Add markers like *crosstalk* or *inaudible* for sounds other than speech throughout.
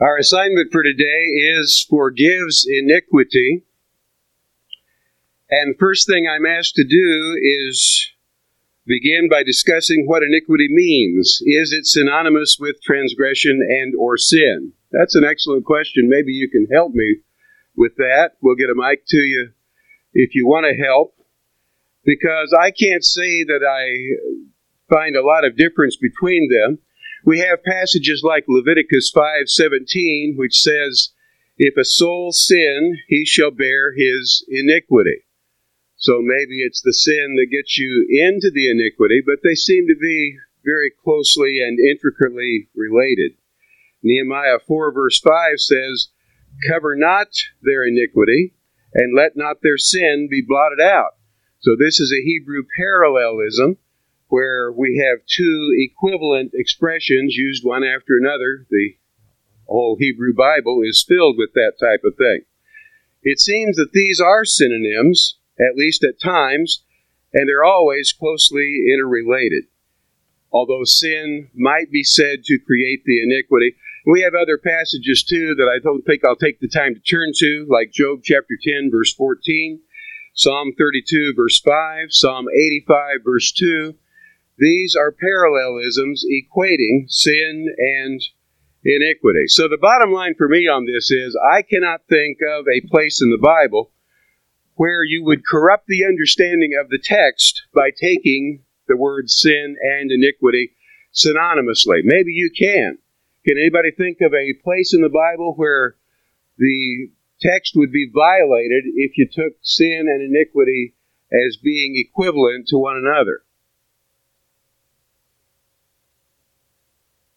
Our assignment for today is forgives iniquity. And first thing I'm asked to do is begin by discussing what iniquity means. Is it synonymous with transgression and or sin? That's an excellent question. Maybe you can help me with that. We'll get a mic to you if you want to help because I can't say that I find a lot of difference between them. We have passages like Leviticus 5:17 which says, "If a soul sin, he shall bear his iniquity." So maybe it's the sin that gets you into the iniquity, but they seem to be very closely and intricately related. Nehemiah 4 verse 5 says, Cover not their iniquity, and let not their sin be blotted out. So this is a Hebrew parallelism where we have two equivalent expressions used one after another. The whole Hebrew Bible is filled with that type of thing. It seems that these are synonyms, at least at times, and they're always closely interrelated. Although sin might be said to create the iniquity, we have other passages too that I don't think I'll take the time to turn to, like Job chapter 10, verse 14, Psalm 32, verse 5, Psalm 85, verse 2, these are parallelisms equating sin and iniquity. So the bottom line for me on this is I cannot think of a place in the Bible where you would corrupt the understanding of the text by taking the words sin and iniquity synonymously. Maybe you can. Can anybody think of a place in the Bible where the text would be violated if you took sin and iniquity as being equivalent to one another?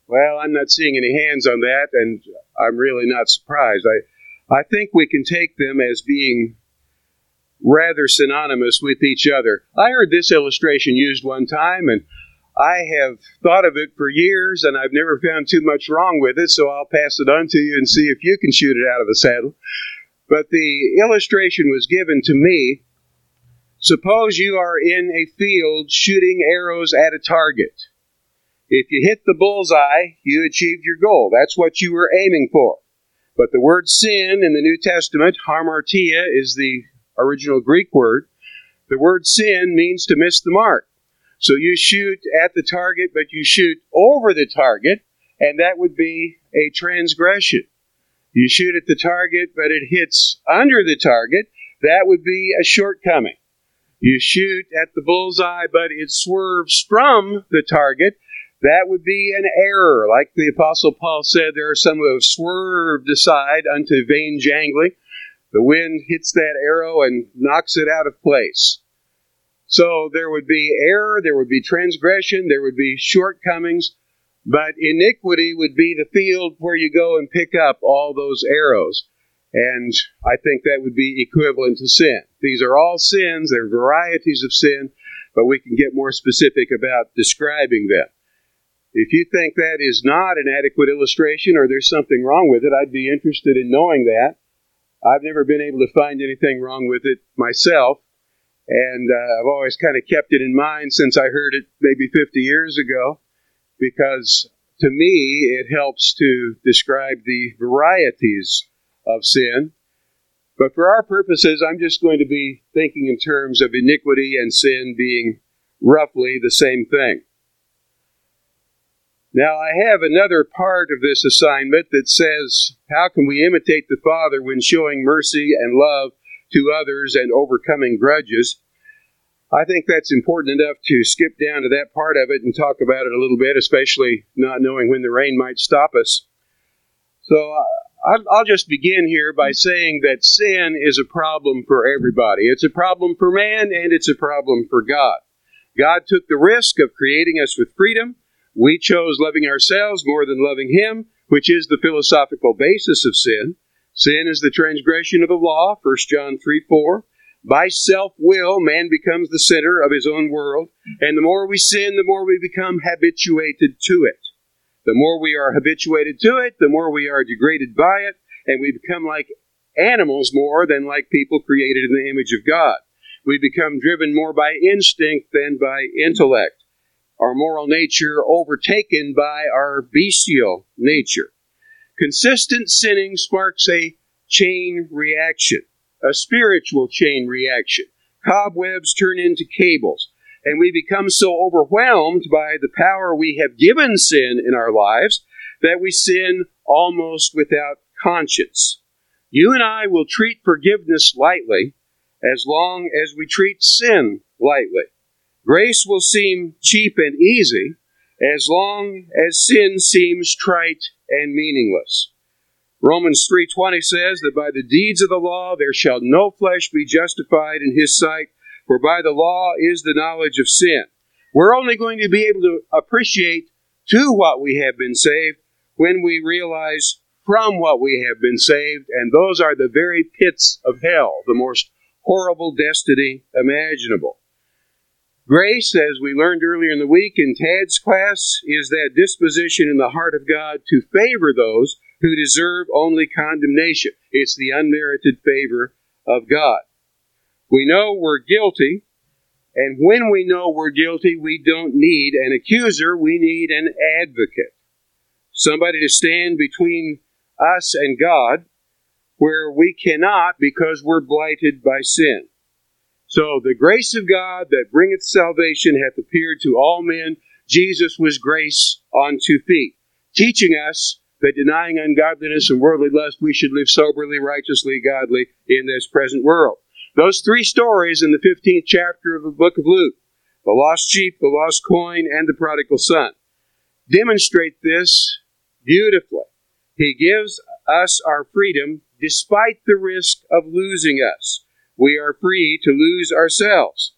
Well, I'm not seeing any hands on that, and I'm really not surprised. I, I think we can take them as being rather synonymous with each other. I heard this illustration used one time, and I have thought of it for years, and I've never found too much wrong with it, so I'll pass it on to you and see if you can shoot it out of the saddle. But the illustration was given to me. Suppose you are in a field shooting arrows at a target. If you hit the bullseye, you achieved your goal. That's what you were aiming for. But the word sin in the New Testament, hamartia, is the original Greek word. The word sin means to miss the mark. So you shoot at the target, but you shoot over the target, and that would be a transgression. You shoot at the target, but it hits under the target, that would be a shortcoming. You shoot at the bullseye, but it swerves from the target, that would be an error. Like the Apostle Paul said, there are some who have swerved aside unto vain jangling. The wind hits that arrow and knocks it out of place. So there would be error, there would be transgression, there would be shortcomings, but iniquity would be the field where you go and pick up all those arrows. And I think that would be equivalent to sin. These are all sins, they're varieties of sin, but we can get more specific about describing them. If you think that is not an adequate illustration or there's something wrong with it, I'd be interested in knowing that. I've never been able to find anything wrong with it myself, and uh, I've always kind of kept it in mind since I heard it maybe 50 years ago, because to me it helps to describe the varieties of sin. But for our purposes, I'm just going to be thinking in terms of iniquity and sin being roughly the same thing. Now, I have another part of this assignment that says, How can we imitate the Father when showing mercy and love to others and overcoming grudges? I think that's important enough to skip down to that part of it and talk about it a little bit, especially not knowing when the rain might stop us. So I'll just begin here by saying that sin is a problem for everybody. It's a problem for man and it's a problem for God. God took the risk of creating us with freedom we chose loving ourselves more than loving Him, which is the philosophical basis of sin. Sin is the transgression of the law, 1 John 3 4. By self will, man becomes the center of his own world, and the more we sin, the more we become habituated to it. The more we are habituated to it, the more we are degraded by it, and we become like animals more than like people created in the image of God. We become driven more by instinct than by intellect our moral nature overtaken by our bestial nature. Consistent sinning sparks a chain reaction, a spiritual chain reaction. Cobwebs turn into cables, and we become so overwhelmed by the power we have given sin in our lives that we sin almost without conscience. You and I will treat forgiveness lightly as long as we treat sin lightly. Grace will seem cheap and easy as long as sin seems trite and meaningless. Romans 3:20 says that by the deeds of the law there shall no flesh be justified in his sight, for by the law is the knowledge of sin. We're only going to be able to appreciate to what we have been saved when we realize from what we have been saved, and those are the very pits of hell, the most horrible destiny imaginable. Grace, as we learned earlier in the week in Tad's class, is that disposition in the heart of God to favor those who deserve only condemnation. It's the unmerited favor of God. We know we're guilty, and when we know we're guilty, we don't need an accuser, we need an advocate. Somebody to stand between us and God where we cannot because we're blighted by sin. So the grace of God that bringeth salvation hath appeared to all men. Jesus was grace on two feet, teaching us that denying ungodliness and worldly lust, we should live soberly, righteously, godly in this present world. Those three stories in the 15th chapter of the book of Luke, the lost sheep, the lost coin, and the prodigal son, demonstrate this beautifully. He gives us our freedom despite the risk of losing us we are free to lose ourselves.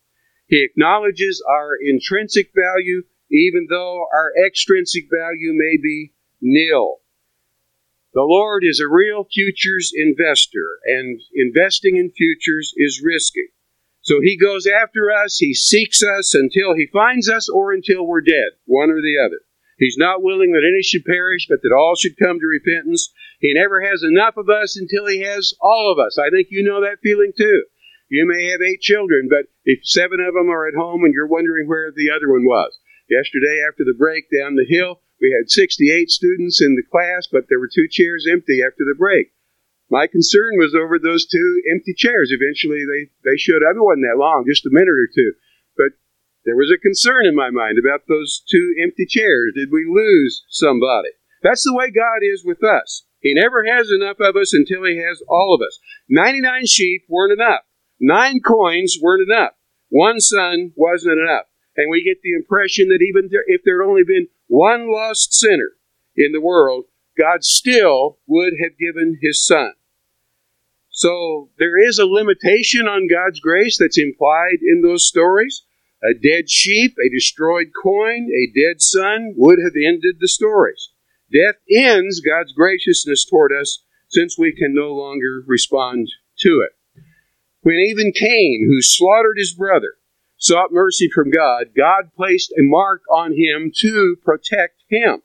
He acknowledges our intrinsic value, even though our extrinsic value may be nil. The Lord is a real futures investor, and investing in futures is risky. So he goes after us, he seeks us until he finds us or until we're dead, one or the other. He's not willing that any should perish, but that all should come to repentance. He never has enough of us until he has all of us. I think you know that feeling too. You may have eight children, but if seven of them are at home and you're wondering where the other one was. Yesterday, after the break down the hill, we had 68 students in the class, but there were two chairs empty after the break. My concern was over those two empty chairs. Eventually, they, they showed up. It wasn't that long, just a minute or two. But there was a concern in my mind about those two empty chairs. Did we lose somebody? That's the way God is with us. He never has enough of us until He has all of us. 99 sheep weren't enough. Nine coins weren't enough. One son wasn't enough. And we get the impression that even if there had only been one lost sinner in the world, God still would have given his son. So there is a limitation on God's grace that's implied in those stories. A dead sheep, a destroyed coin, a dead son would have ended the stories. Death ends God's graciousness toward us since we can no longer respond to it. When even Cain, who slaughtered his brother, sought mercy from God, God placed a mark on him to protect him.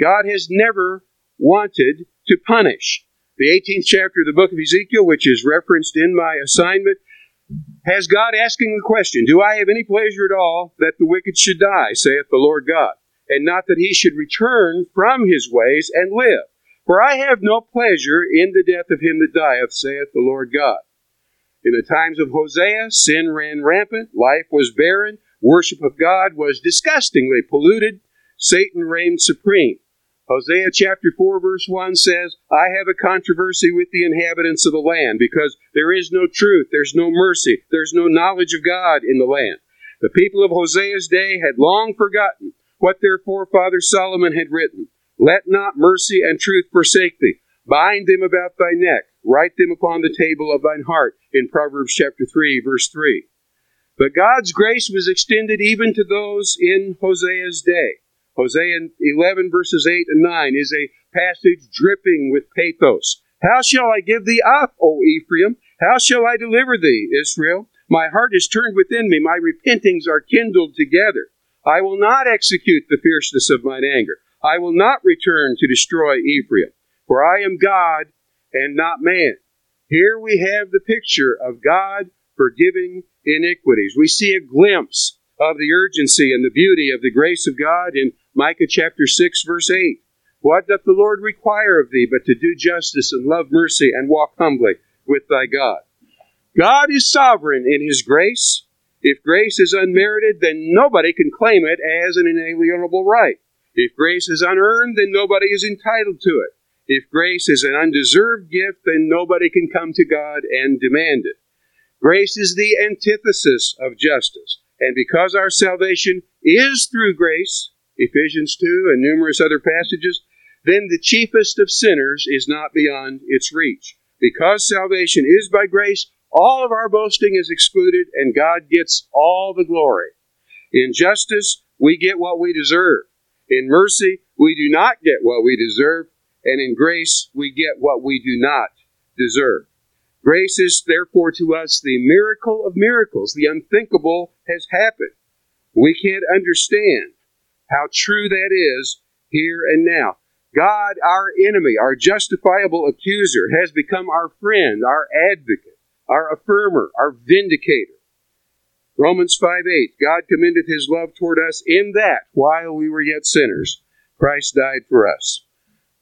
God has never wanted to punish. The 18th chapter of the book of Ezekiel, which is referenced in my assignment, has God asking the question, Do I have any pleasure at all that the wicked should die, saith the Lord God, and not that he should return from his ways and live? For I have no pleasure in the death of him that dieth, saith the Lord God. In the times of Hosea, sin ran rampant, life was barren, worship of God was disgustingly polluted, Satan reigned supreme. Hosea chapter 4 verse 1 says, I have a controversy with the inhabitants of the land because there is no truth, there's no mercy, there's no knowledge of God in the land. The people of Hosea's day had long forgotten what their forefather Solomon had written. Let not mercy and truth forsake thee. Bind them about thy neck. Write them upon the table of thine heart in Proverbs chapter 3, verse 3. But God's grace was extended even to those in Hosea's day. Hosea 11, verses 8 and 9 is a passage dripping with pathos. How shall I give thee up, O Ephraim? How shall I deliver thee, Israel? My heart is turned within me, my repentings are kindled together. I will not execute the fierceness of mine anger. I will not return to destroy Ephraim. For I am God and not man. Here we have the picture of God forgiving iniquities. We see a glimpse of the urgency and the beauty of the grace of God in Micah chapter 6, verse 8. What doth the Lord require of thee but to do justice and love mercy and walk humbly with thy God? God is sovereign in his grace. If grace is unmerited, then nobody can claim it as an inalienable right. If grace is unearned, then nobody is entitled to it. If grace is an undeserved gift, then nobody can come to God and demand it. Grace is the antithesis of justice. And because our salvation is through grace, Ephesians 2 and numerous other passages, then the chiefest of sinners is not beyond its reach. Because salvation is by grace, all of our boasting is excluded, and God gets all the glory. In justice, we get what we deserve. In mercy, we do not get what we deserve. And in grace, we get what we do not deserve. Grace is therefore to us the miracle of miracles. The unthinkable has happened. We can't understand how true that is here and now. God, our enemy, our justifiable accuser, has become our friend, our advocate, our affirmer, our vindicator. Romans 5 8, God commendeth his love toward us in that, while we were yet sinners, Christ died for us.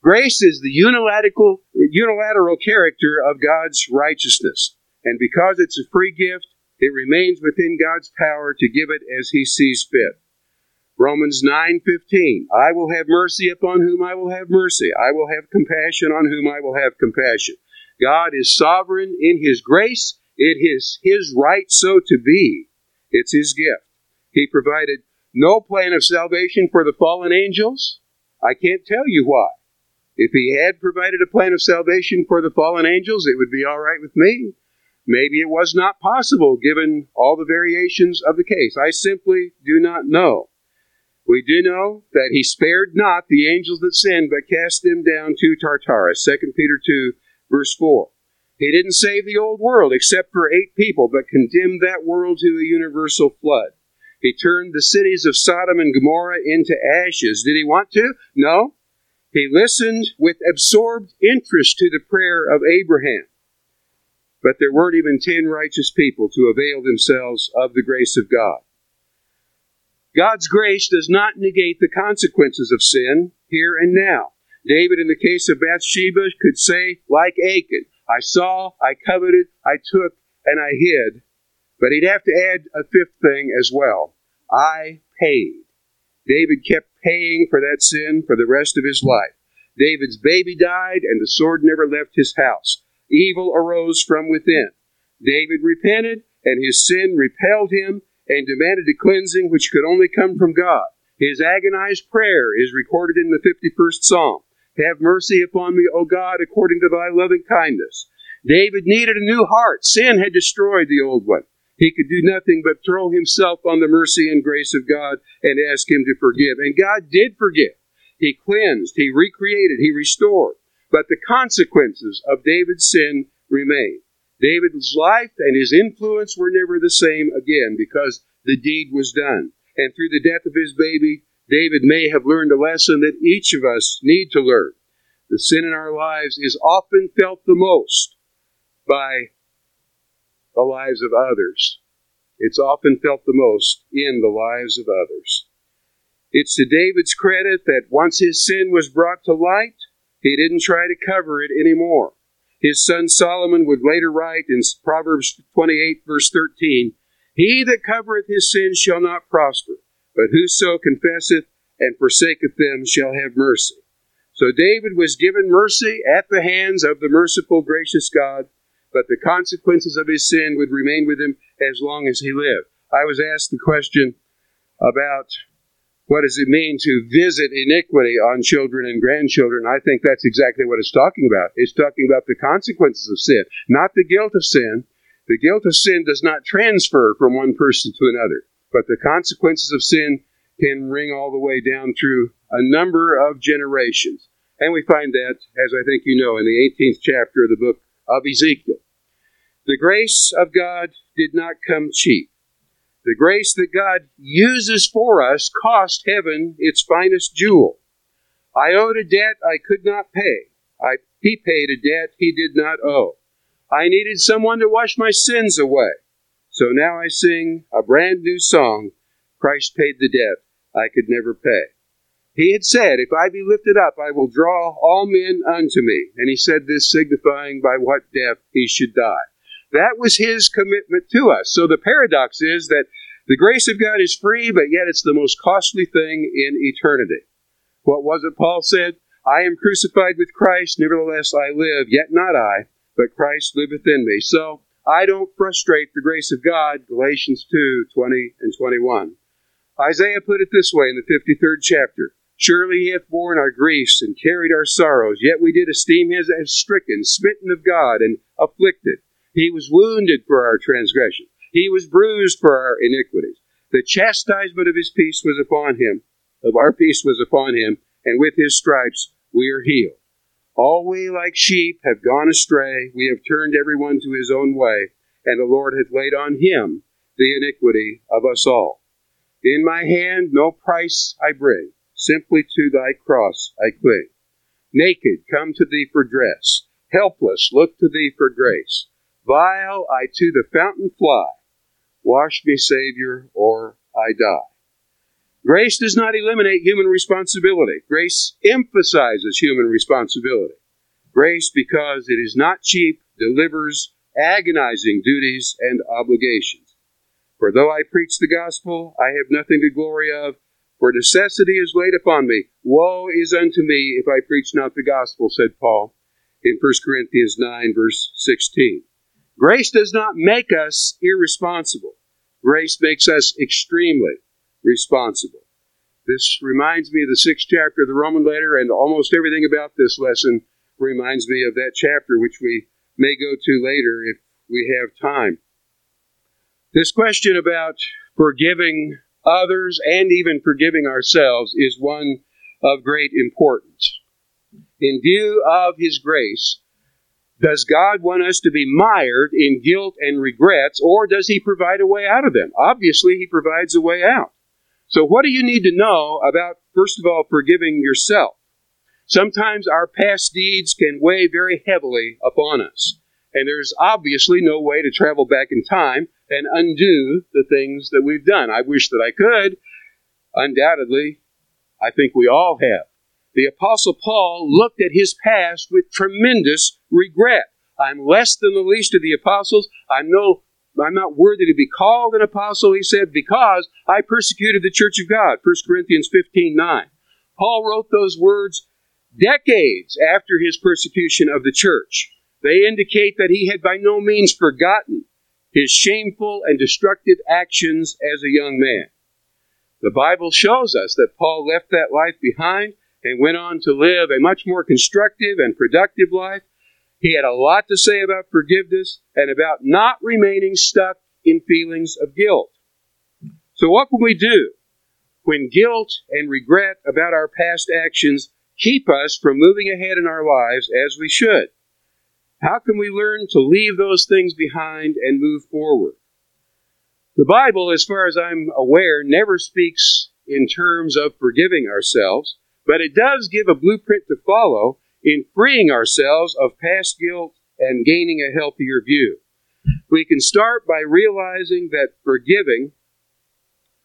Grace is the unilateral, unilateral character of God's righteousness. And because it's a free gift, it remains within God's power to give it as he sees fit. Romans 9:15 I will have mercy upon whom I will have mercy. I will have compassion on whom I will have compassion. God is sovereign in his grace. It is his right so to be. It's his gift. He provided no plan of salvation for the fallen angels. I can't tell you why if he had provided a plan of salvation for the fallen angels, it would be all right with me. Maybe it was not possible given all the variations of the case. I simply do not know. We do know that he spared not the angels that sinned, but cast them down to Tartarus. 2 Peter 2, verse 4. He didn't save the old world except for eight people, but condemned that world to a universal flood. He turned the cities of Sodom and Gomorrah into ashes. Did he want to? No. He listened with absorbed interest to the prayer of Abraham. But there weren't even ten righteous people to avail themselves of the grace of God. God's grace does not negate the consequences of sin here and now. David, in the case of Bathsheba, could say, like Achan, I saw, I coveted, I took, and I hid. But he'd have to add a fifth thing as well I paid. David kept paying for that sin for the rest of his life. David's baby died, and the sword never left his house. Evil arose from within. David repented, and his sin repelled him and demanded a cleansing which could only come from God. His agonized prayer is recorded in the 51st Psalm. Have mercy upon me, O God, according to thy loving kindness. David needed a new heart. Sin had destroyed the old one. He could do nothing but throw himself on the mercy and grace of God and ask Him to forgive. And God did forgive. He cleansed, He recreated, He restored. But the consequences of David's sin remain. David's life and his influence were never the same again because the deed was done. And through the death of his baby, David may have learned a lesson that each of us need to learn. The sin in our lives is often felt the most by the lives of others. It's often felt the most in the lives of others. It's to David's credit that once his sin was brought to light, he didn't try to cover it anymore. His son Solomon would later write in Proverbs 28, verse 13 He that covereth his sins shall not prosper, but whoso confesseth and forsaketh them shall have mercy. So David was given mercy at the hands of the merciful, gracious God but the consequences of his sin would remain with him as long as he lived. I was asked the question about what does it mean to visit iniquity on children and grandchildren. I think that's exactly what it's talking about. It's talking about the consequences of sin, not the guilt of sin. The guilt of sin does not transfer from one person to another, but the consequences of sin can ring all the way down through a number of generations. And we find that, as I think you know, in the 18th chapter of the book of Ezekiel. The grace of God did not come cheap. The grace that God uses for us cost heaven its finest jewel. I owed a debt I could not pay. I, he paid a debt he did not owe. I needed someone to wash my sins away. So now I sing a brand new song Christ paid the debt I could never pay. He had said, If I be lifted up, I will draw all men unto me. And he said this, signifying by what death he should die. That was his commitment to us. So the paradox is that the grace of God is free, but yet it's the most costly thing in eternity. What was it Paul said? I am crucified with Christ, nevertheless I live, yet not I, but Christ liveth in me. So I don't frustrate the grace of God, Galatians 2 20 and 21. Isaiah put it this way in the 53rd chapter Surely he hath borne our griefs and carried our sorrows, yet we did esteem him as stricken, smitten of God, and afflicted. He was wounded for our transgression, he was bruised for our iniquities. The chastisement of his peace was upon him, of our peace was upon him, and with his stripes we are healed. All we like sheep have gone astray, we have turned every one to his own way, and the Lord hath laid on him the iniquity of us all. In my hand no price I bring, simply to thy cross I cling. Naked, come to thee for dress, helpless, look to thee for grace. Vile, I to the fountain fly. Wash me, Savior, or I die. Grace does not eliminate human responsibility. Grace emphasizes human responsibility. Grace, because it is not cheap, delivers agonizing duties and obligations. For though I preach the gospel, I have nothing to glory of, for necessity is laid upon me. Woe is unto me if I preach not the gospel, said Paul in 1 Corinthians 9, verse 16. Grace does not make us irresponsible. Grace makes us extremely responsible. This reminds me of the sixth chapter of the Roman letter, and almost everything about this lesson reminds me of that chapter, which we may go to later if we have time. This question about forgiving others and even forgiving ourselves is one of great importance. In view of His grace, does God want us to be mired in guilt and regrets, or does He provide a way out of them? Obviously, He provides a way out. So, what do you need to know about, first of all, forgiving yourself? Sometimes our past deeds can weigh very heavily upon us, and there's obviously no way to travel back in time and undo the things that we've done. I wish that I could. Undoubtedly, I think we all have. The Apostle Paul looked at his past with tremendous regret. I'm less than the least of the apostles. I'm no I'm not worthy to be called an apostle, he said, because I persecuted the church of God. 1 Corinthians 15 9. Paul wrote those words decades after his persecution of the church. They indicate that he had by no means forgotten his shameful and destructive actions as a young man. The Bible shows us that Paul left that life behind and went on to live a much more constructive and productive life he had a lot to say about forgiveness and about not remaining stuck in feelings of guilt. So, what can we do when guilt and regret about our past actions keep us from moving ahead in our lives as we should? How can we learn to leave those things behind and move forward? The Bible, as far as I'm aware, never speaks in terms of forgiving ourselves, but it does give a blueprint to follow in freeing ourselves of past guilt and gaining a healthier view. We can start by realizing that forgiving,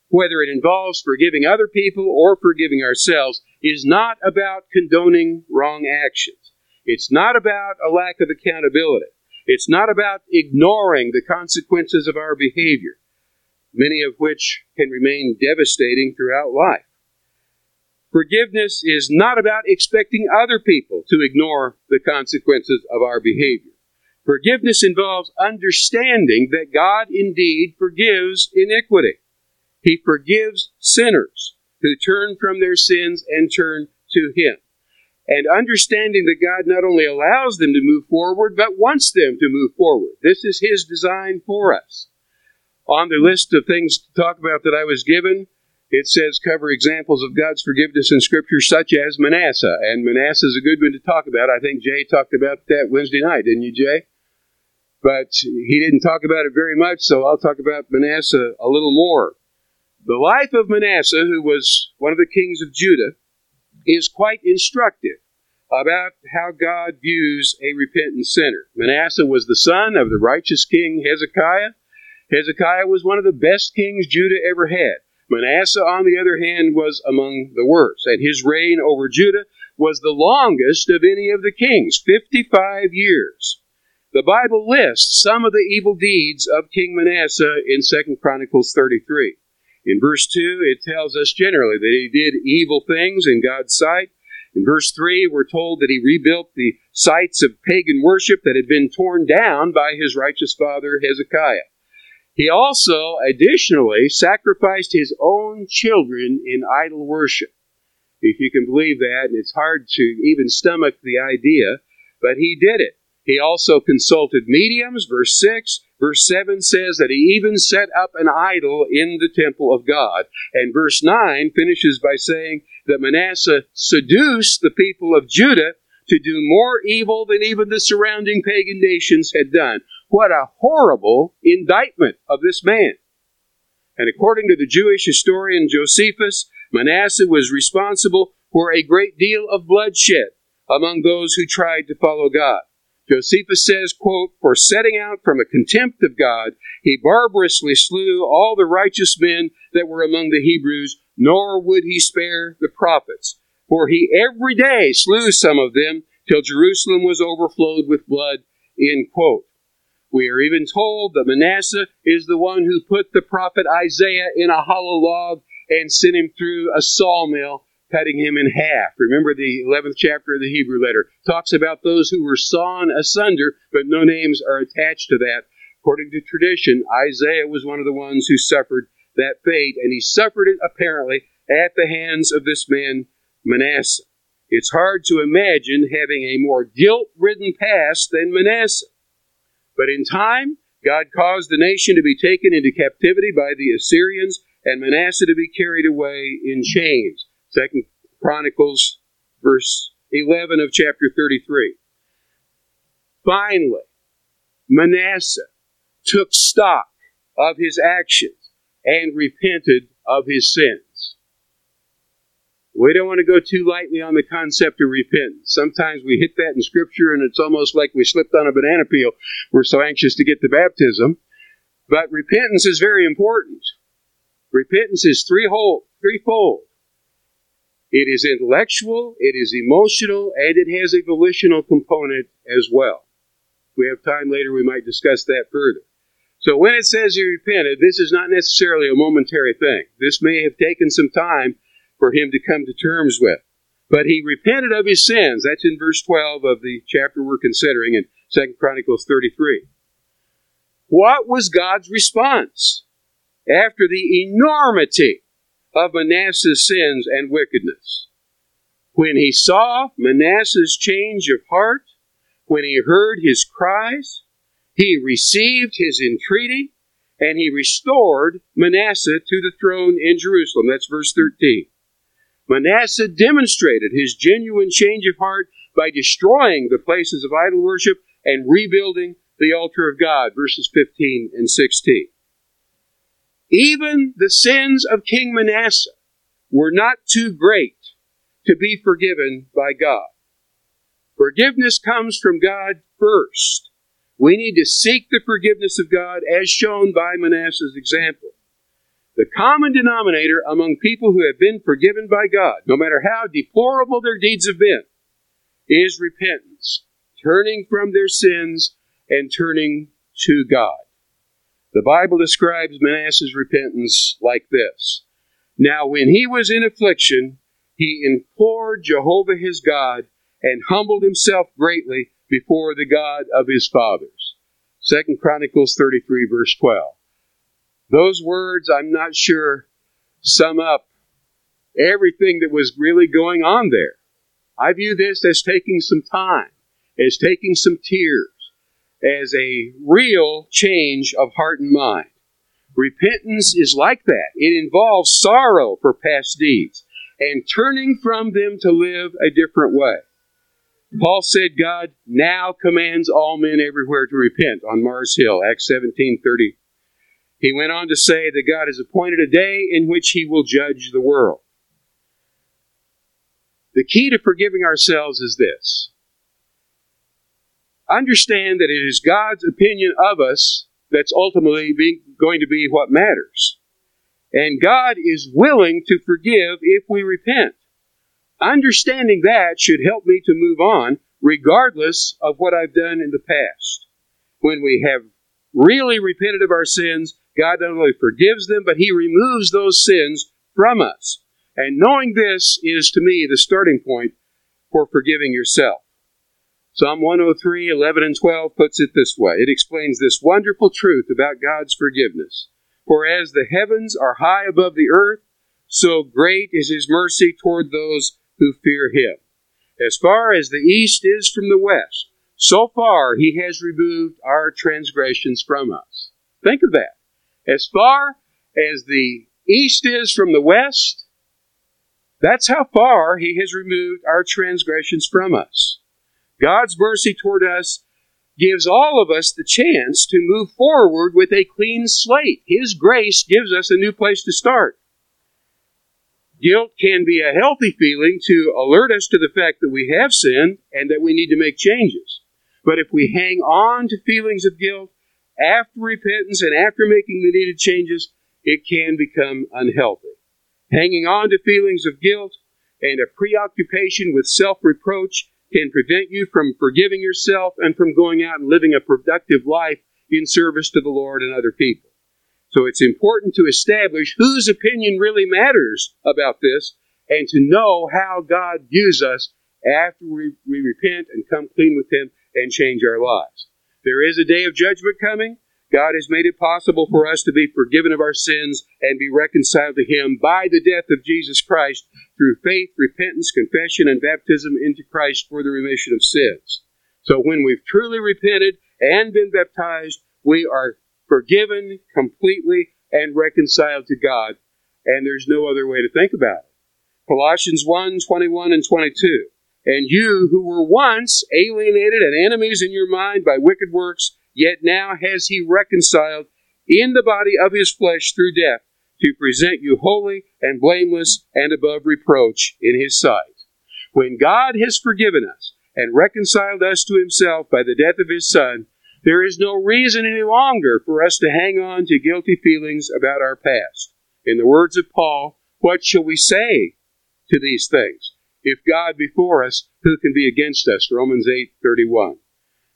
whether it involves forgiving other people or forgiving ourselves, is not about condoning wrong actions. It's not about a lack of accountability. It's not about ignoring the consequences of our behavior, many of which can remain devastating throughout life. Forgiveness is not about expecting other people to ignore the consequences of our behavior. Forgiveness involves understanding that God indeed forgives iniquity. He forgives sinners who turn from their sins and turn to Him. And understanding that God not only allows them to move forward, but wants them to move forward. This is His design for us. On the list of things to talk about that I was given, it says cover examples of God's forgiveness in Scripture, such as Manasseh. And Manasseh is a good one to talk about. I think Jay talked about that Wednesday night, didn't you, Jay? But he didn't talk about it very much, so I'll talk about Manasseh a little more. The life of Manasseh, who was one of the kings of Judah, is quite instructive about how God views a repentant sinner. Manasseh was the son of the righteous king Hezekiah. Hezekiah was one of the best kings Judah ever had. Manasseh, on the other hand, was among the worst, and his reign over Judah was the longest of any of the kings 55 years. The Bible lists some of the evil deeds of King Manasseh in 2 Chronicles 33. In verse 2, it tells us generally that he did evil things in God's sight. In verse 3, we're told that he rebuilt the sites of pagan worship that had been torn down by his righteous father Hezekiah. He also, additionally, sacrificed his own children in idol worship. If you can believe that, it's hard to even stomach the idea, but he did it. He also consulted mediums, verse 6. Verse 7 says that he even set up an idol in the temple of God. And verse 9 finishes by saying that Manasseh seduced the people of Judah to do more evil than even the surrounding pagan nations had done. What a horrible indictment of this man. And according to the Jewish historian Josephus, Manasseh was responsible for a great deal of bloodshed among those who tried to follow God. Josephus says, quote, For setting out from a contempt of God, he barbarously slew all the righteous men that were among the Hebrews, nor would he spare the prophets. For he every day slew some of them, till Jerusalem was overflowed with blood, end quote. We are even told that Manasseh is the one who put the prophet Isaiah in a hollow log and sent him through a sawmill, cutting him in half. Remember the 11th chapter of the Hebrew letter talks about those who were sawn asunder, but no names are attached to that. According to tradition, Isaiah was one of the ones who suffered that fate, and he suffered it apparently at the hands of this man Manasseh. It's hard to imagine having a more guilt ridden past than Manasseh. But in time, God caused the nation to be taken into captivity by the Assyrians and Manasseh to be carried away in chains. Second Chronicles, verse 11 of chapter 33. Finally, Manasseh took stock of his actions and repented of his sins. We don't want to go too lightly on the concept of repentance. Sometimes we hit that in Scripture and it's almost like we slipped on a banana peel. We're so anxious to get to baptism. But repentance is very important. Repentance is threefold. threefold. It is intellectual, it is emotional, and it has a volitional component as well. If we have time later, we might discuss that further. So when it says he repented, this is not necessarily a momentary thing. This may have taken some time for him to come to terms with. But he repented of his sins. That's in verse 12 of the chapter we're considering in 2 Chronicles 33. What was God's response after the enormity of Manasseh's sins and wickedness? When he saw Manasseh's change of heart, when he heard his cries, he received his entreaty, and he restored Manasseh to the throne in Jerusalem. That's verse 13. Manasseh demonstrated his genuine change of heart by destroying the places of idol worship and rebuilding the altar of God, verses 15 and 16. Even the sins of King Manasseh were not too great to be forgiven by God. Forgiveness comes from God first. We need to seek the forgiveness of God as shown by Manasseh's example. The common denominator among people who have been forgiven by God, no matter how deplorable their deeds have been, is repentance, turning from their sins and turning to God. The Bible describes Manasseh's repentance like this Now, when he was in affliction, he implored Jehovah his God and humbled himself greatly before the God of his fathers. 2 Chronicles 33, verse 12. Those words, I'm not sure, sum up everything that was really going on there. I view this as taking some time, as taking some tears, as a real change of heart and mind. Repentance is like that. It involves sorrow for past deeds and turning from them to live a different way. Paul said God now commands all men everywhere to repent on Mars Hill, Acts 17 30 he went on to say that God has appointed a day in which He will judge the world. The key to forgiving ourselves is this understand that it is God's opinion of us that's ultimately going to be what matters. And God is willing to forgive if we repent. Understanding that should help me to move on, regardless of what I've done in the past. When we have really repented of our sins, God not only forgives them, but He removes those sins from us. And knowing this is to me the starting point for forgiving yourself. Psalm 103, 11 and 12 puts it this way. It explains this wonderful truth about God's forgiveness. For as the heavens are high above the earth, so great is his mercy toward those who fear him. As far as the east is from the west, so far he has removed our transgressions from us. Think of that. As far as the east is from the west, that's how far he has removed our transgressions from us. God's mercy toward us gives all of us the chance to move forward with a clean slate. His grace gives us a new place to start. Guilt can be a healthy feeling to alert us to the fact that we have sinned and that we need to make changes. But if we hang on to feelings of guilt after repentance and after making the needed changes, it can become unhealthy. Hanging on to feelings of guilt and a preoccupation with self reproach can prevent you from forgiving yourself and from going out and living a productive life in service to the Lord and other people. So it's important to establish whose opinion really matters about this and to know how God views us after we, we repent and come clean with Him and change our lives. There is a day of judgment coming. God has made it possible for us to be forgiven of our sins and be reconciled to Him by the death of Jesus Christ through faith, repentance, confession, and baptism into Christ for the remission of sins. So when we've truly repented and been baptized, we are forgiven completely and reconciled to God, and there's no other way to think about it. Colossians 1 21 and 22. And you who were once alienated and enemies in your mind by wicked works, yet now has he reconciled in the body of his flesh through death to present you holy and blameless and above reproach in his sight. When God has forgiven us and reconciled us to himself by the death of his Son, there is no reason any longer for us to hang on to guilty feelings about our past. In the words of Paul, what shall we say to these things? If God be for us, who can be against us? Romans 8:31.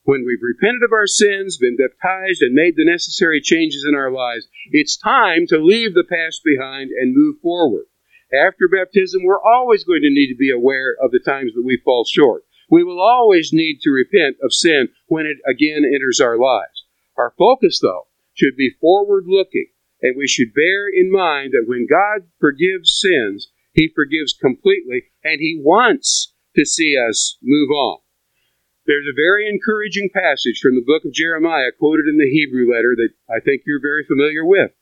When we've repented of our sins, been baptized, and made the necessary changes in our lives, it's time to leave the past behind and move forward. After baptism, we're always going to need to be aware of the times that we fall short. We will always need to repent of sin when it again enters our lives. Our focus, though, should be forward looking, and we should bear in mind that when God forgives sins, He forgives completely, and He wants to see us move on. There's a very encouraging passage from the book of Jeremiah quoted in the Hebrew letter that I think you're very familiar with.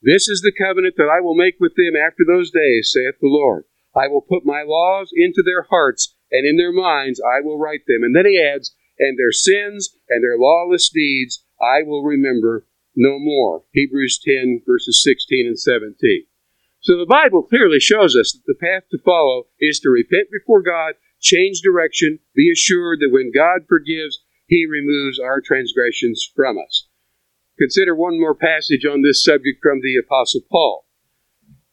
This is the covenant that I will make with them after those days, saith the Lord. I will put my laws into their hearts, and in their minds I will write them. And then he adds, and their sins and their lawless deeds I will remember no more. Hebrews 10, verses 16 and 17. So the Bible clearly shows us that the path to follow is to repent before God change direction, be assured that when God forgives, He removes our transgressions from us. Consider one more passage on this subject from the Apostle Paul,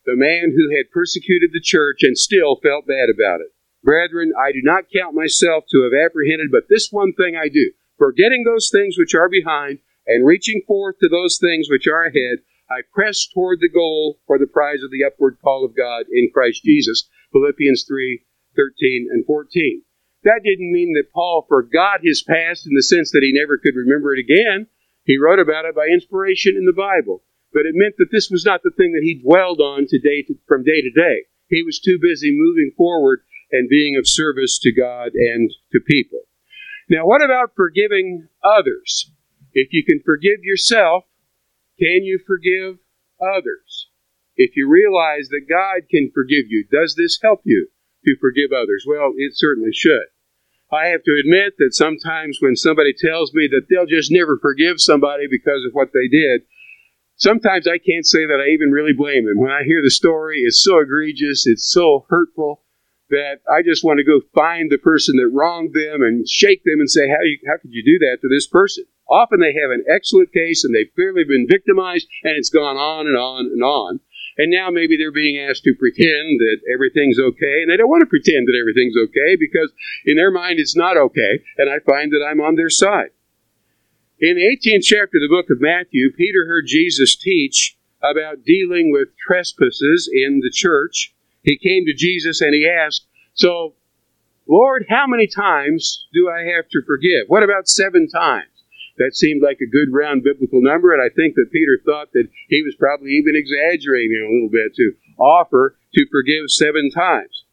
the man who had persecuted the church and still felt bad about it. Brethren, I do not count myself to have apprehended, but this one thing I do, forgetting those things which are behind, and reaching forth to those things which are ahead, I press toward the goal for the prize of the upward call of God in Christ Jesus. Philippians 3 13 and 14. That didn't mean that Paul forgot his past in the sense that he never could remember it again. He wrote about it by inspiration in the Bible. But it meant that this was not the thing that he dwelled on to day to, from day to day. He was too busy moving forward and being of service to God and to people. Now, what about forgiving others? If you can forgive yourself, can you forgive others? If you realize that God can forgive you, does this help you? to forgive others? Well, it certainly should. I have to admit that sometimes when somebody tells me that they'll just never forgive somebody because of what they did, sometimes I can't say that I even really blame them. When I hear the story, it's so egregious, it's so hurtful that I just want to go find the person that wronged them and shake them and say, how, you, how could you do that to this person? Often they have an excellent case and they've clearly been victimized and it's gone on and on and on. And now maybe they're being asked to pretend that everything's okay, and they don't want to pretend that everything's okay because in their mind it's not okay, and I find that I'm on their side. In the 18th chapter of the book of Matthew, Peter heard Jesus teach about dealing with trespasses in the church. He came to Jesus and he asked, So, Lord, how many times do I have to forgive? What about seven times? That seemed like a good round biblical number, and I think that Peter thought that he was probably even exaggerating a little bit to offer to forgive seven times.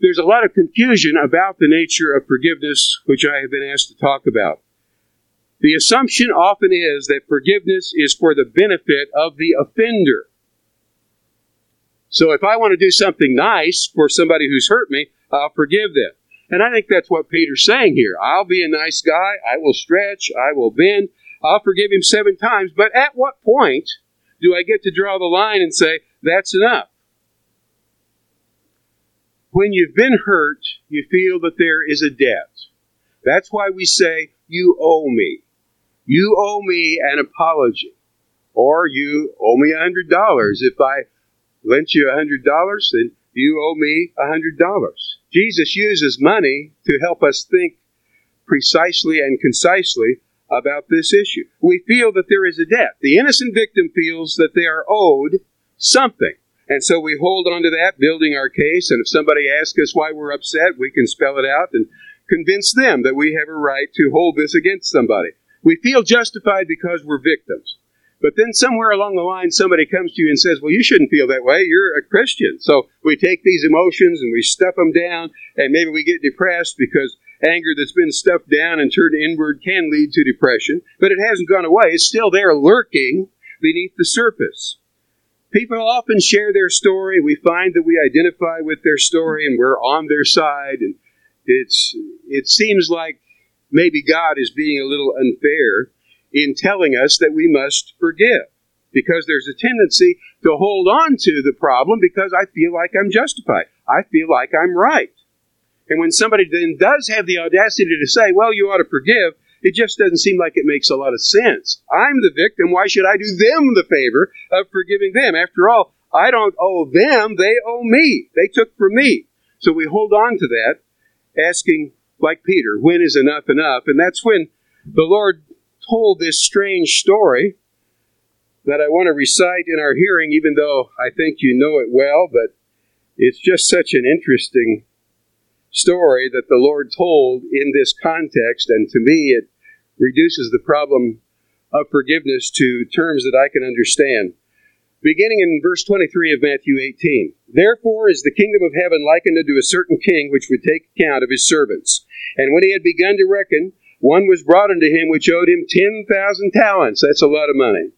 There's a lot of confusion about the nature of forgiveness, which I have been asked to talk about. The assumption often is that forgiveness is for the benefit of the offender. So if I want to do something nice for somebody who's hurt me, I'll forgive them. And I think that's what Peter's saying here. I'll be a nice guy. I will stretch. I will bend. I'll forgive him seven times. But at what point do I get to draw the line and say, that's enough? When you've been hurt, you feel that there is a debt. That's why we say, you owe me. You owe me an apology. Or you owe me a hundred dollars. If I lent you a hundred dollars, then you owe me a hundred dollars. Jesus uses money to help us think precisely and concisely about this issue. We feel that there is a debt. The innocent victim feels that they are owed something. And so we hold on to that, building our case. And if somebody asks us why we're upset, we can spell it out and convince them that we have a right to hold this against somebody. We feel justified because we're victims. But then somewhere along the line, somebody comes to you and says, Well, you shouldn't feel that way. You're a Christian. So we take these emotions and we stuff them down, and maybe we get depressed because anger that's been stuffed down and turned inward can lead to depression. But it hasn't gone away, it's still there lurking beneath the surface. People often share their story. We find that we identify with their story and we're on their side. And it's, it seems like maybe God is being a little unfair in telling us that we must forgive because there's a tendency to hold on to the problem because I feel like I'm justified. I feel like I'm right. And when somebody then does have the audacity to say, well, you ought to forgive, it just doesn't seem like it makes a lot of sense. I'm the victim. Why should I do them the favor of forgiving them? After all, I don't owe them. They owe me. They took from me. So we hold on to that, asking, like Peter, when is enough enough? And that's when the Lord told this strange story that I want to recite in our hearing, even though I think you know it well, but it's just such an interesting story that the Lord told in this context, and to me it reduces the problem of forgiveness to terms that I can understand. Beginning in verse 23 of Matthew 18 Therefore is the kingdom of heaven likened unto a certain king which would take account of his servants. And when he had begun to reckon, one was brought unto him which owed him ten thousand talents. That's a lot of money.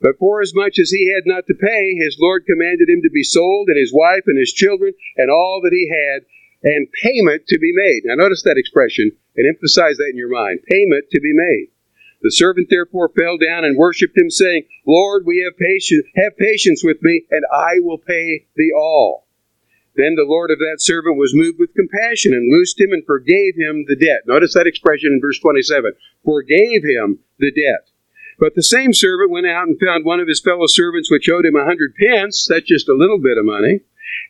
But forasmuch as much as he had not to pay, his Lord commanded him to be sold, and his wife, and his children, and all that he had, and payment to be made. Now notice that expression, and emphasize that in your mind. Payment to be made. The servant therefore fell down and worshipped him, saying, Lord, we have patience, have patience with me, and I will pay thee all. Then the Lord of that servant was moved with compassion and loosed him and forgave him the debt. Notice that expression in verse 27 forgave him the debt. But the same servant went out and found one of his fellow servants which owed him a hundred pence. That's just a little bit of money.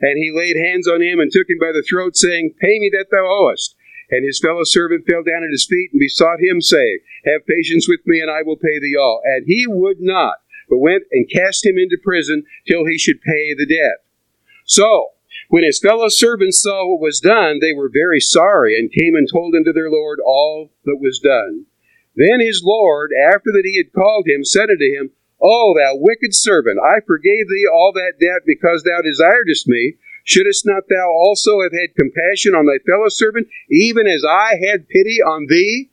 And he laid hands on him and took him by the throat, saying, Pay me that thou owest. And his fellow servant fell down at his feet and besought him, saying, Have patience with me, and I will pay thee all. And he would not, but went and cast him into prison till he should pay the debt. So, when his fellow servants saw what was done, they were very sorry, and came and told unto their Lord all that was done. Then his Lord, after that he had called him, said unto him, O thou wicked servant, I forgave thee all that debt because thou desiredst me. Shouldest not thou also have had compassion on thy fellow servant, even as I had pity on thee?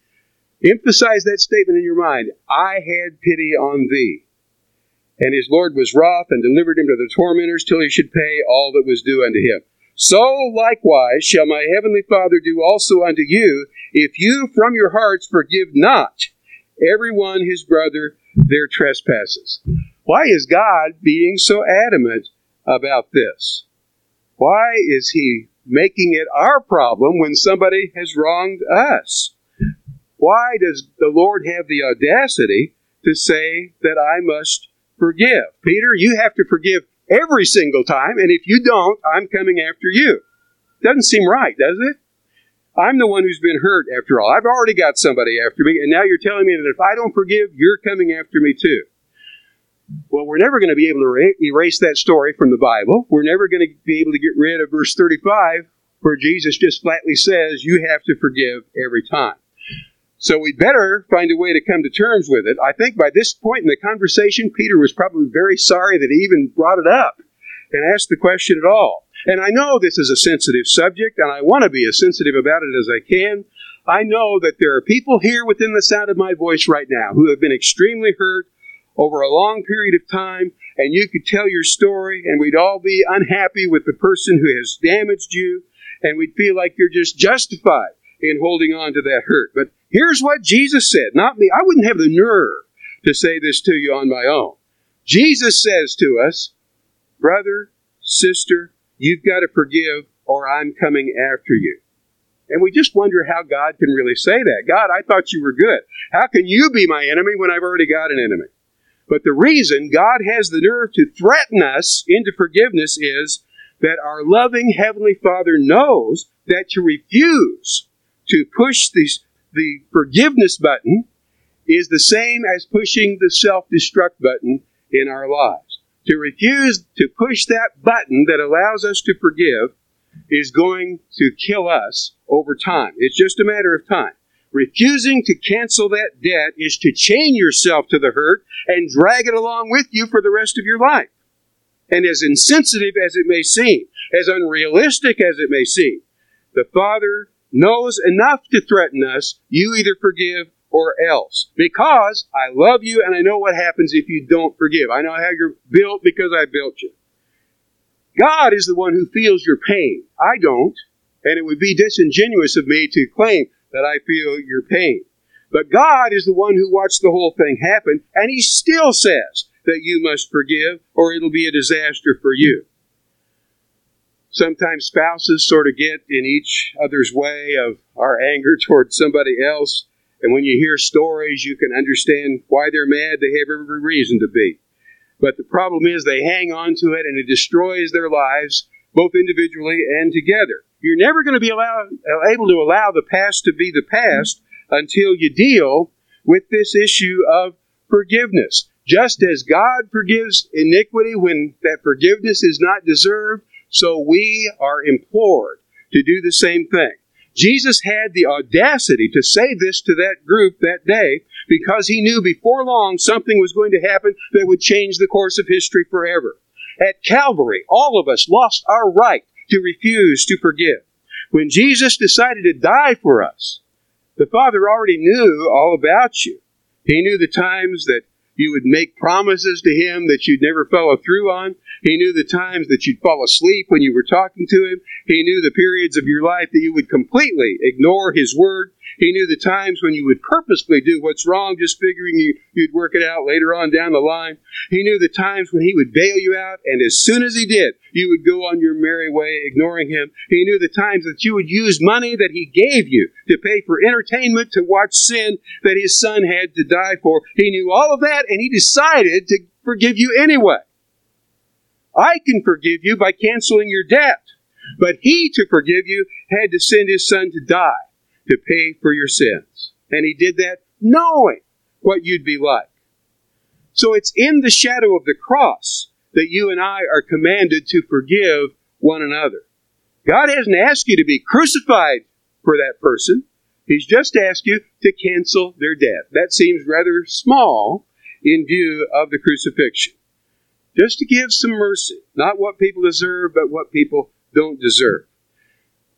Emphasize that statement in your mind. I had pity on thee. And his Lord was wroth and delivered him to the tormentors till he should pay all that was due unto him. So likewise shall my heavenly Father do also unto you, if you from your hearts forgive not every one his brother their trespasses. Why is God being so adamant about this? Why is he making it our problem when somebody has wronged us? Why does the Lord have the audacity to say that I must forgive. Peter, you have to forgive every single time, and if you don't, I'm coming after you. Doesn't seem right, does it? I'm the one who's been hurt after all. I've already got somebody after me, and now you're telling me that if I don't forgive, you're coming after me too. Well, we're never going to be able to erase that story from the Bible. We're never going to be able to get rid of verse 35, where Jesus just flatly says, You have to forgive every time. So we'd better find a way to come to terms with it. I think by this point in the conversation, Peter was probably very sorry that he even brought it up and asked the question at all. And I know this is a sensitive subject, and I want to be as sensitive about it as I can. I know that there are people here within the sound of my voice right now who have been extremely hurt over a long period of time, and you could tell your story, and we'd all be unhappy with the person who has damaged you, and we'd feel like you're just justified in holding on to that hurt. But here's what Jesus said, not me. I wouldn't have the nerve to say this to you on my own. Jesus says to us, brother, sister, You've got to forgive, or I'm coming after you. And we just wonder how God can really say that. God, I thought you were good. How can you be my enemy when I've already got an enemy? But the reason God has the nerve to threaten us into forgiveness is that our loving Heavenly Father knows that to refuse to push the, the forgiveness button is the same as pushing the self destruct button in our lives. To refuse to push that button that allows us to forgive is going to kill us over time. It's just a matter of time. Refusing to cancel that debt is to chain yourself to the hurt and drag it along with you for the rest of your life. And as insensitive as it may seem, as unrealistic as it may seem, the Father knows enough to threaten us. You either forgive or else. Because I love you and I know what happens if you don't forgive. I know how you're built because I built you. God is the one who feels your pain. I don't. And it would be disingenuous of me to claim that I feel your pain. But God is the one who watched the whole thing happen, and He still says that you must forgive, or it'll be a disaster for you. Sometimes spouses sort of get in each other's way of our anger *laughs* toward somebody else, and when you hear stories, you can understand why they're mad. They have every reason to be. But the problem is they hang on to it and it destroys their lives, both individually and together. You're never going to be allowed, able to allow the past to be the past until you deal with this issue of forgiveness. Just as God forgives iniquity when that forgiveness is not deserved, so we are implored to do the same thing. Jesus had the audacity to say this to that group that day because he knew before long something was going to happen that would change the course of history forever. At Calvary, all of us lost our right to refuse to forgive. When Jesus decided to die for us, the Father already knew all about you. He knew the times that you would make promises to him that you'd never follow through on. He knew the times that you'd fall asleep when you were talking to him. He knew the periods of your life that you would completely ignore his word. He knew the times when you would purposely do what's wrong, just figuring you, you'd work it out later on down the line. He knew the times when he would bail you out, and as soon as he did, you would go on your merry way, ignoring him. He knew the times that you would use money that he gave you to pay for entertainment to watch sin that his son had to die for. He knew all of that, and he decided to forgive you anyway. I can forgive you by canceling your debt. But he, to forgive you, had to send his son to die to pay for your sins. And he did that knowing what you'd be like. So it's in the shadow of the cross that you and I are commanded to forgive one another. God hasn't asked you to be crucified for that person. He's just asked you to cancel their debt. That seems rather small in view of the crucifixion. Just to give some mercy. Not what people deserve, but what people don't deserve.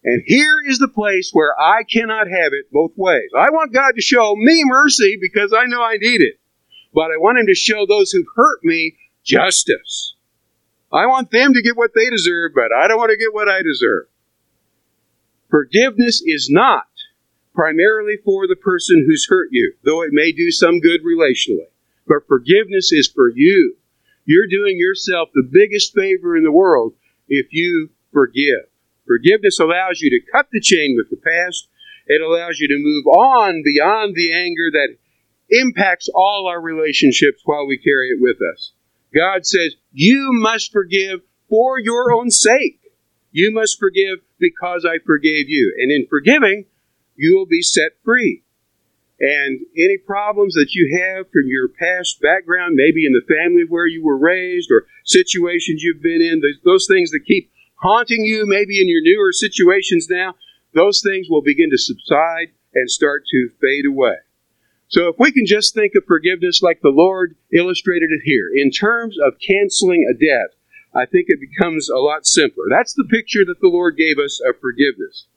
And here is the place where I cannot have it both ways. I want God to show me mercy because I know I need it. But I want Him to show those who've hurt me justice. I want them to get what they deserve, but I don't want to get what I deserve. Forgiveness is not primarily for the person who's hurt you, though it may do some good relationally. But forgiveness is for you. You're doing yourself the biggest favor in the world if you forgive. Forgiveness allows you to cut the chain with the past. It allows you to move on beyond the anger that impacts all our relationships while we carry it with us. God says, You must forgive for your own sake. You must forgive because I forgave you. And in forgiving, you will be set free. And any problems that you have from your past background, maybe in the family where you were raised or situations you've been in, those things that keep haunting you, maybe in your newer situations now, those things will begin to subside and start to fade away. So if we can just think of forgiveness like the Lord illustrated it here, in terms of canceling a debt, I think it becomes a lot simpler. That's the picture that the Lord gave us of forgiveness.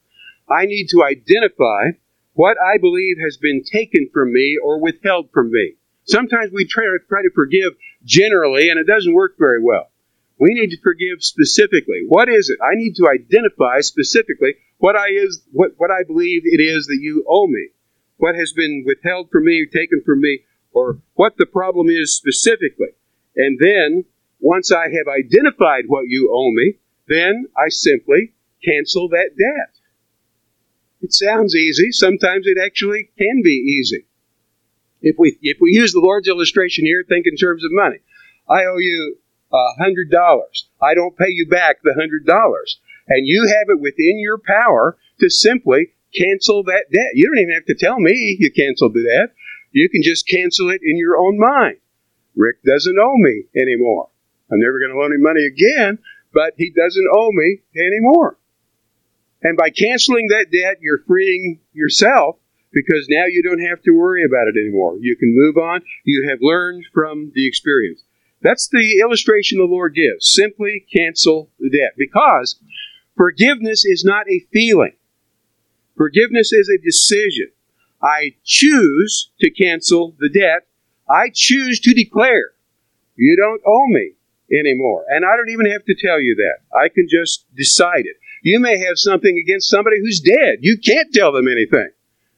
I need to identify what I believe has been taken from me or withheld from me. Sometimes we try to, try to forgive generally and it doesn't work very well. We need to forgive specifically. What is it? I need to identify specifically what I is what, what I believe it is that you owe me what has been withheld from me, taken from me, or what the problem is specifically. And then, once I have identified what you owe me, then I simply cancel that debt. It sounds easy. Sometimes it actually can be easy. If we, if we use the Lord's illustration here, think in terms of money. I owe you a hundred dollars. I don't pay you back the hundred dollars. And you have it within your power to simply cancel that debt. You don't even have to tell me you canceled the debt. You can just cancel it in your own mind. Rick doesn't owe me anymore. I'm never going to loan him money again, but he doesn't owe me anymore. And by canceling that debt, you're freeing yourself because now you don't have to worry about it anymore. You can move on. You have learned from the experience. That's the illustration the Lord gives. Simply cancel the debt because forgiveness is not a feeling. Forgiveness is a decision. I choose to cancel the debt. I choose to declare, you don't owe me anymore. And I don't even have to tell you that. I can just decide it. You may have something against somebody who's dead. You can't tell them anything.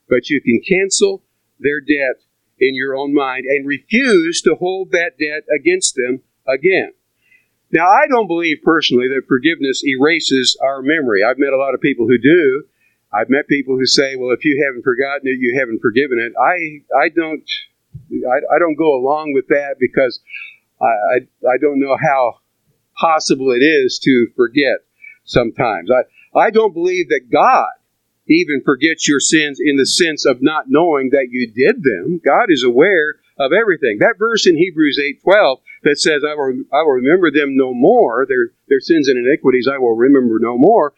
But you can cancel their debt in your own mind and refuse to hold that debt against them again. Now, I don't believe personally that forgiveness erases our memory. I've met a lot of people who do, I've met people who say, "Well, if you haven't forgotten it, you haven't forgiven it." I I don't I, I don't go along with that because I, I I don't know how possible it is to forget. Sometimes I I don't believe that God even forgets your sins in the sense of not knowing that you did them. God is aware of everything. That verse in Hebrews 8:12 that says, I will, I will remember them no more, their, their sins and iniquities I will remember no more,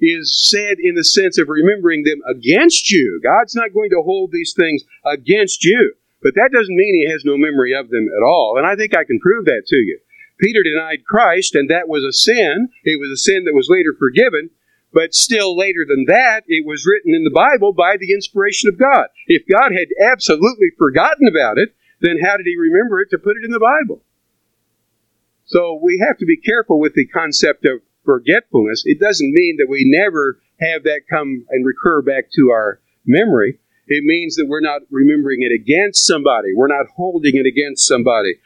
is said in the sense of remembering them against you. God's not going to hold these things against you. But that doesn't mean he has no memory of them at all. And I think I can prove that to you. Peter denied Christ, and that was a sin. It was a sin that was later forgiven. But still later than that, it was written in the Bible by the inspiration of God. If God had absolutely forgotten about it, then how did he remember it to put it in the Bible? So we have to be careful with the concept of forgetfulness. It doesn't mean that we never have that come and recur back to our memory. It means that we're not remembering it against somebody. We're not holding it against somebody.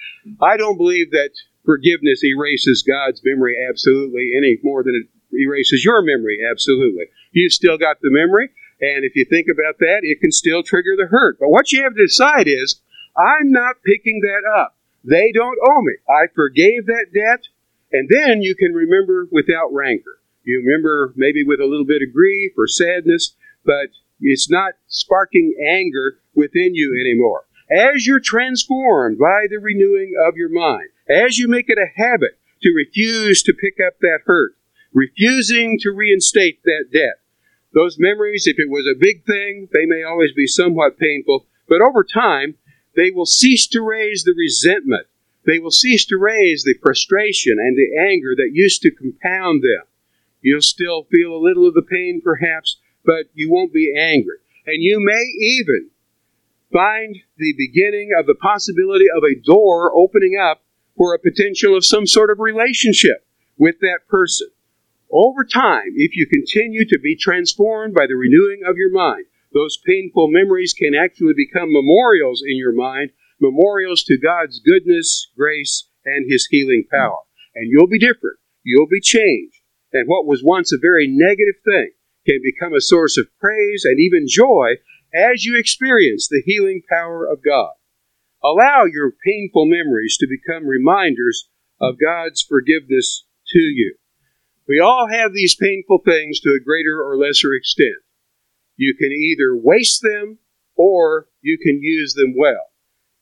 I don't believe that forgiveness erases God's memory absolutely any more than it erases your memory absolutely. You've still got the memory, and if you think about that, it can still trigger the hurt. But what you have to decide is, I'm not picking that up. They don't owe me. I forgave that debt, and then you can remember without rancor. You remember maybe with a little bit of grief or sadness, but it's not sparking anger within you anymore. As you're transformed by the renewing of your mind, as you make it a habit to refuse to pick up that hurt, refusing to reinstate that debt, those memories, if it was a big thing, they may always be somewhat painful, but over time, they will cease to raise the resentment. They will cease to raise the frustration and the anger that used to compound them. You'll still feel a little of the pain, perhaps, but you won't be angry. And you may even find the beginning of the possibility of a door opening up for a potential of some sort of relationship with that person. Over time, if you continue to be transformed by the renewing of your mind, those painful memories can actually become memorials in your mind, memorials to God's goodness, grace, and His healing power. And you'll be different. You'll be changed. And what was once a very negative thing can become a source of praise and even joy as you experience the healing power of God. Allow your painful memories to become reminders of God's forgiveness to you. We all have these painful things to a greater or lesser extent. You can either waste them or you can use them well.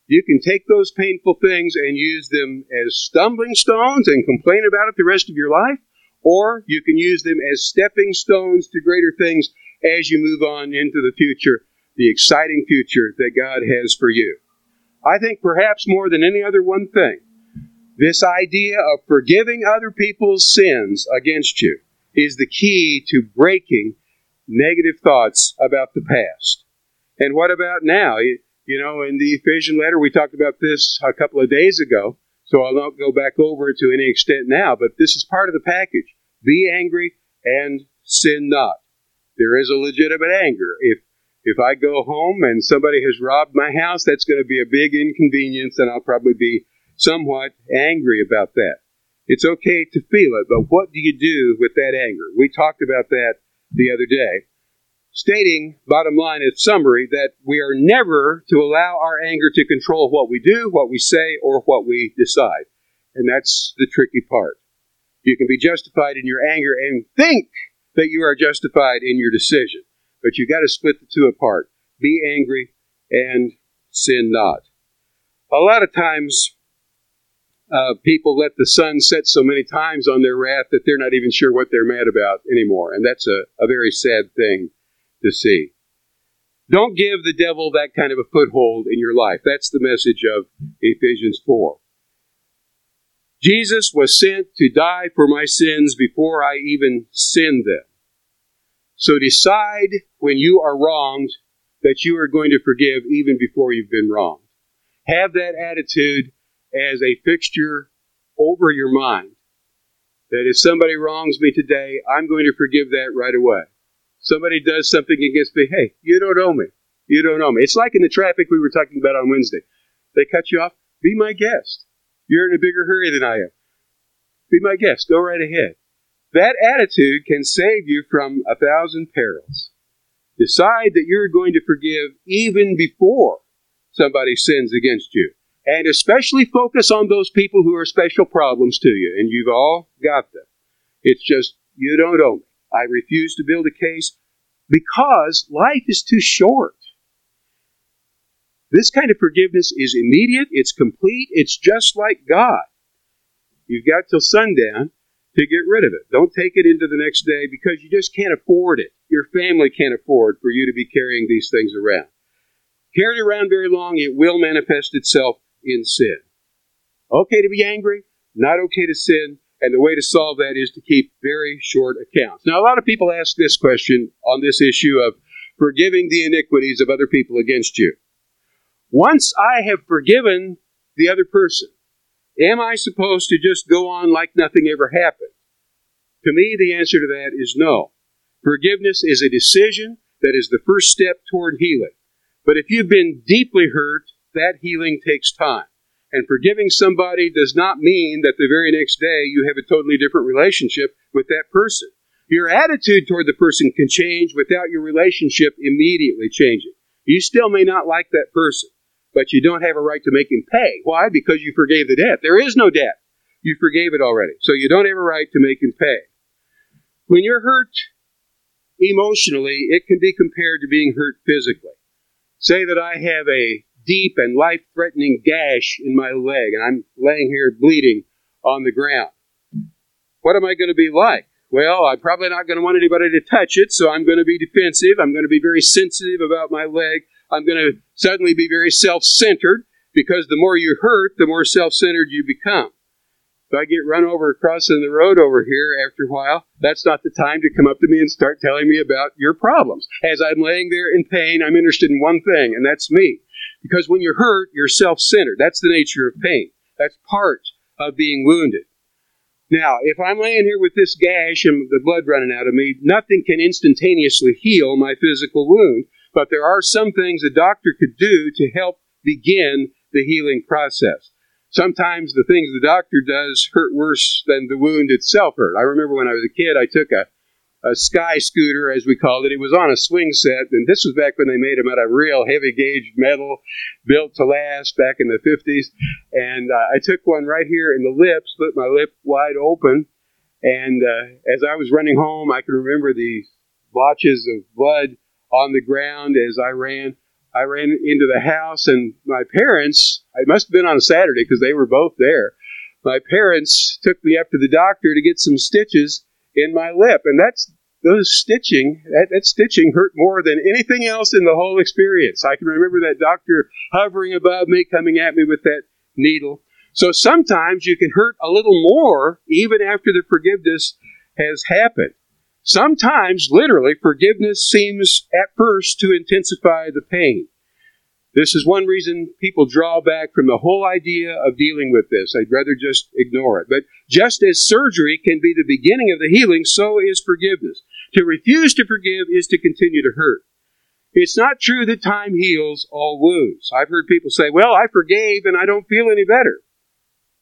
You can take those painful things and use them as stumbling stones and complain about it the rest of your life, or you can use them as stepping stones to greater things as you move on into the future, the exciting future that God has for you. I think perhaps more than any other one thing, this idea of forgiving other people's sins against you is the key to breaking negative thoughts about the past. And what about now? You know, in the Ephesian letter, we talked about this a couple of days ago, so I'll not go back over it to any extent now, but this is part of the package. Be angry and sin not. There is a legitimate anger. If if I go home and somebody has robbed my house, that's going to be a big inconvenience, and I'll probably be somewhat angry about that. It's okay to feel it, but what do you do with that anger? We talked about that the other day, stating, bottom line, in summary, that we are never to allow our anger to control what we do, what we say, or what we decide. And that's the tricky part. You can be justified in your anger and think that you are justified in your decision. But you got to split the two apart. Be angry and sin not. A lot of times, uh, people let the sun set so many times on their wrath that they're not even sure what they're mad about anymore. And that's a, a very sad thing to see. Don't give the devil that kind of a foothold in your life. That's the message of Ephesians 4. Jesus was sent to die for my sins before I even sinned them. So decide when you are wronged that you are going to forgive even before you've been wronged. Have that attitude as a fixture over your mind. That if somebody wrongs me today, I'm going to forgive that right away. Somebody does something against me, hey, you don't owe me. You don't owe me. It's like in the traffic we were talking about on Wednesday. They cut you off. Be my guest. You're in a bigger hurry than I am. Be my guest. Go right ahead. That attitude can save you from a thousand perils. Decide that you're going to forgive even before somebody sins against you. And especially focus on those people who are special problems to you, and you've all got them. It's just, you don't owe me. I refuse to build a case because life is too short. This kind of forgiveness is immediate, it's complete, it's just like God. You've got till sundown to get rid of it. Don't take it into the next day because you just can't afford it. Your family can't afford for you to be carrying these things around. Carried around very long, it will manifest itself in sin. Okay to be angry, not okay to sin, and the way to solve that is to keep very short accounts. Now, a lot of people ask this question on this issue of forgiving the iniquities of other people against you. Once I have forgiven the other person, Am I supposed to just go on like nothing ever happened? To me, the answer to that is no. Forgiveness is a decision that is the first step toward healing. But if you've been deeply hurt, that healing takes time. And forgiving somebody does not mean that the very next day you have a totally different relationship with that person. Your attitude toward the person can change without your relationship immediately changing. You still may not like that person but you don't have a right to make him pay. Why? Because you forgave the debt. There is no debt. You forgave it already. So you don't have a right to make him pay. When you're hurt emotionally, it can be compared to being hurt physically. Say that I have a deep and life threatening gash in my leg and I'm laying here bleeding on the ground. What am I going to be like? Well, I'm probably not going to want anybody to touch it, so I'm going to be defensive. I'm going to be very sensitive about my leg. I'm going to suddenly be very self centered because the more you hurt, the more self centered you become. If I get run over crossing the road over here after a while, that's not the time to come up to me and start telling me about your problems. As I'm laying there in pain, I'm interested in one thing, and that's me. Because when you're hurt, you're self centered. That's the nature of pain. That's part of being wounded. Now, if I'm laying here with this gash and the blood running out of me, nothing can instantaneously heal my physical wound but there are some things a doctor could do to help begin the healing process. Sometimes the things the doctor does hurt worse than the wound itself hurt. I remember when I was a kid, I took a, a sky scooter, as we called it. It was on a swing set, and this was back when they made them out of real heavy gauge metal, built to last back in the 50s. And uh, I took one right here in the lip, split my lip wide open. And uh, as I was running home, I can remember the blotches of blood on the ground as I ran. I ran into the house, and my parents, it must have been on a Saturday because they were both there. My parents took me up to the doctor to get some stitches in my lip. And that's those stitching, that, that stitching hurt more than anything else in the whole experience. I can remember that doctor hovering above me, coming at me with that needle. So sometimes you can hurt a little more even after the forgiveness has happened. Sometimes, literally, forgiveness seems at first to intensify the pain. This is one reason people draw back from the whole idea of dealing with this. I'd rather just ignore it. But just as surgery can be the beginning of the healing, so is forgiveness. To refuse to forgive is to continue to hurt. It's not true that time heals all wounds. I've heard people say, well, I forgave and I don't feel any better.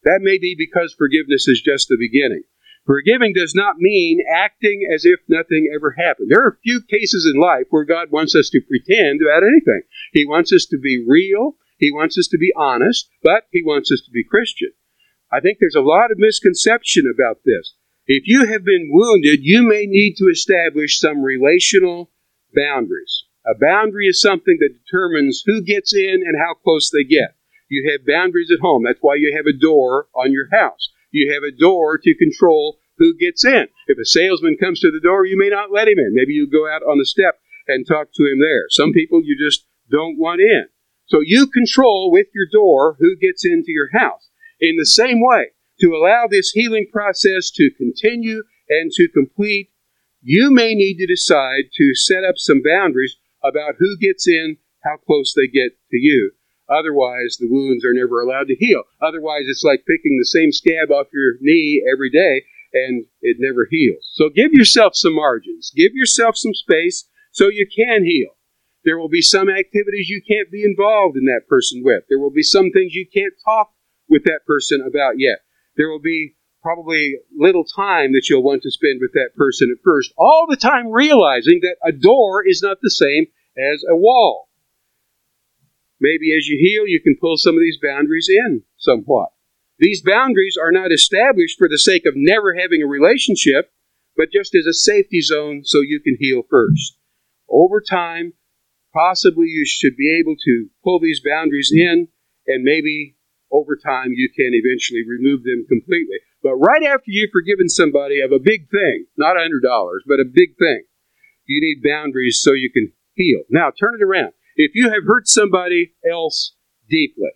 That may be because forgiveness is just the beginning. Forgiving does not mean acting as if nothing ever happened. There are a few cases in life where God wants us to pretend about anything. He wants us to be real, He wants us to be honest, but He wants us to be Christian. I think there's a lot of misconception about this. If you have been wounded, you may need to establish some relational boundaries. A boundary is something that determines who gets in and how close they get. You have boundaries at home. That's why you have a door on your house you have a door to control who gets in. If a salesman comes to the door, you may not let him in. Maybe you go out on the step and talk to him there. Some people you just don't want in. So you control with your door who gets into your house. In the same way, to allow this healing process to continue and to complete, you may need to decide to set up some boundaries about who gets in, how close they get to you. Otherwise, the wounds are never allowed to heal. Otherwise, it's like picking the same scab off your knee every day and it never heals. So give yourself some margins. Give yourself some space so you can heal. There will be some activities you can't be involved in that person with. There will be some things you can't talk with that person about yet. There will be probably little time that you'll want to spend with that person at first, all the time realizing that a door is not the same as a wall. Maybe as you heal, you can pull some of these boundaries in somewhat. These boundaries are not established for the sake of never having a relationship, but just as a safety zone so you can heal first. Over time, possibly you should be able to pull these boundaries in, and maybe over time you can eventually remove them completely. But right after you've forgiven somebody of a big thing, not a $100, but a big thing, you need boundaries so you can heal. Now, turn it around. If you have hurt somebody else deeply,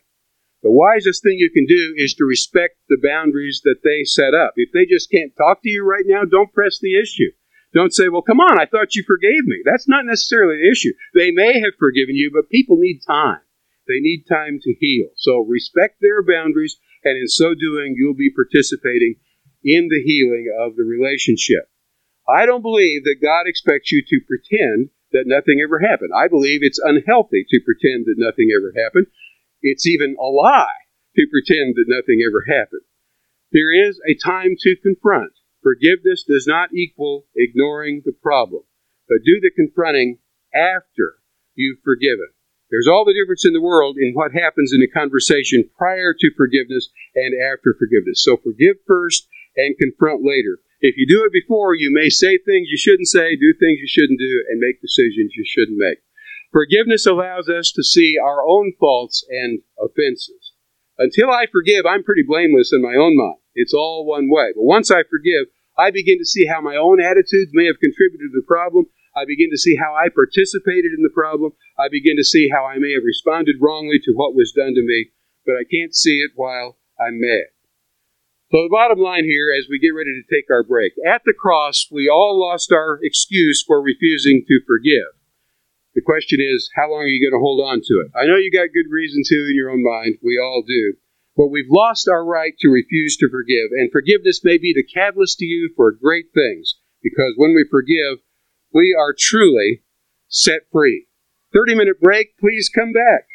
the wisest thing you can do is to respect the boundaries that they set up. If they just can't talk to you right now, don't press the issue. Don't say, well, come on, I thought you forgave me. That's not necessarily the issue. They may have forgiven you, but people need time. They need time to heal. So respect their boundaries, and in so doing, you'll be participating in the healing of the relationship. I don't believe that God expects you to pretend that nothing ever happened. I believe it's unhealthy to pretend that nothing ever happened. It's even a lie to pretend that nothing ever happened. There is a time to confront. Forgiveness does not equal ignoring the problem, but do the confronting after you've forgiven. There's all the difference in the world in what happens in a conversation prior to forgiveness and after forgiveness. So forgive first and confront later. If you do it before, you may say things you shouldn't say, do things you shouldn't do, and make decisions you shouldn't make. Forgiveness allows us to see our own faults and offenses. Until I forgive, I'm pretty blameless in my own mind. It's all one way. But once I forgive, I begin to see how my own attitudes may have contributed to the problem. I begin to see how I participated in the problem. I begin to see how I may have responded wrongly to what was done to me, but I can't see it while I'm mad. So the bottom line here, as we get ready to take our break, at the cross, we all lost our excuse for refusing to forgive. The question is, how long are you going to hold on to it? I know you got good reason to in your own mind. We all do. But we've lost our right to refuse to forgive. And forgiveness may be the catalyst to you for great things. Because when we forgive, we are truly set free. 30 minute break. Please come back.